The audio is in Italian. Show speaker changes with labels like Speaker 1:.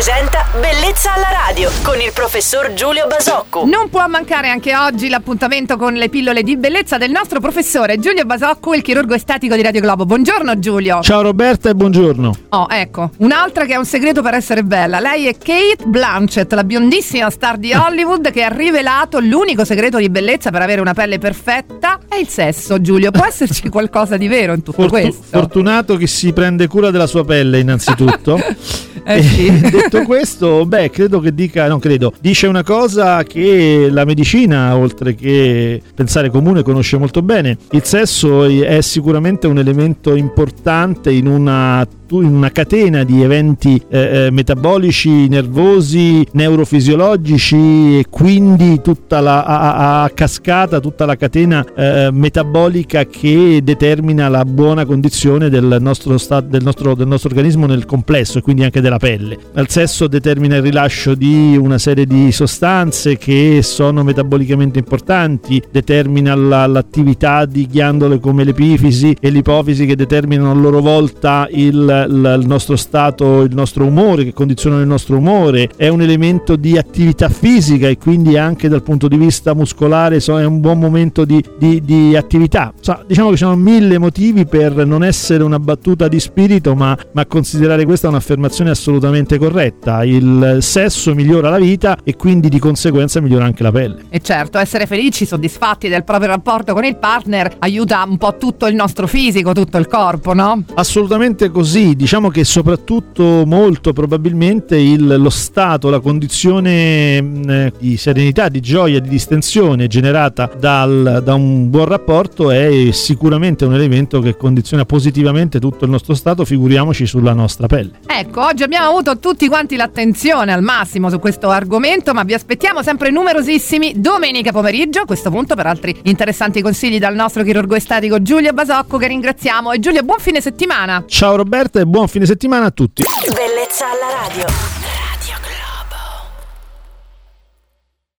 Speaker 1: presenta Bellezza alla radio con il professor Giulio Basocco.
Speaker 2: Non può mancare anche oggi l'appuntamento con le pillole di bellezza del nostro professore Giulio Basocco, il chirurgo estetico di Radio Globo. Buongiorno Giulio.
Speaker 3: Ciao Roberta e buongiorno.
Speaker 2: Oh, ecco, un'altra che ha un segreto per essere bella. Lei è Kate Blanchett, la biondissima star di Hollywood che ha rivelato l'unico segreto di bellezza per avere una pelle perfetta è il sesso, Giulio. Può esserci qualcosa di vero in tutto
Speaker 3: Fortu-
Speaker 2: questo?
Speaker 3: Fortunato chi si prende cura della sua pelle innanzitutto.
Speaker 2: Eh sì.
Speaker 3: detto questo, beh, credo che dica, non credo, dice una cosa che la medicina, oltre che pensare comune, conosce molto bene. Il sesso è sicuramente un elemento importante in una in una catena di eventi eh, eh, metabolici, nervosi, neurofisiologici e quindi tutta la a, a cascata, tutta la catena eh, metabolica che determina la buona condizione del nostro, sta, del, nostro, del nostro organismo nel complesso e quindi anche della pelle. Il sesso determina il rilascio di una serie di sostanze che sono metabolicamente importanti, determina la, l'attività di ghiandole come l'epifisi e l'ipofisi che determinano a loro volta il il, il, nostro stato, il nostro umore, che condizionano il nostro umore, è un elemento di attività fisica e quindi anche dal punto di vista muscolare è un buon momento di, di, di attività. So, diciamo che ci sono mille motivi per non essere una battuta di spirito, ma, ma considerare questa un'affermazione assolutamente corretta. Il sesso migliora la vita e quindi di conseguenza migliora anche la pelle.
Speaker 2: E certo, essere felici, soddisfatti del proprio rapporto con il partner aiuta un po' tutto il nostro fisico, tutto il corpo, no?
Speaker 3: Assolutamente così diciamo che soprattutto molto probabilmente il, lo stato, la condizione mh, eh, di serenità, di gioia, di distensione generata dal, da un buon rapporto è sicuramente un elemento che condiziona positivamente tutto il nostro stato, figuriamoci sulla nostra pelle.
Speaker 2: Ecco, oggi abbiamo avuto tutti quanti l'attenzione al massimo su questo argomento, ma vi aspettiamo sempre numerosissimi domenica pomeriggio, a questo punto per altri interessanti consigli dal nostro chirurgo estetico Giulio Basocco che ringraziamo. E Giulio, buon fine settimana!
Speaker 3: Ciao Roberta e buon fine settimana a tutti.
Speaker 1: Bellezza alla radio.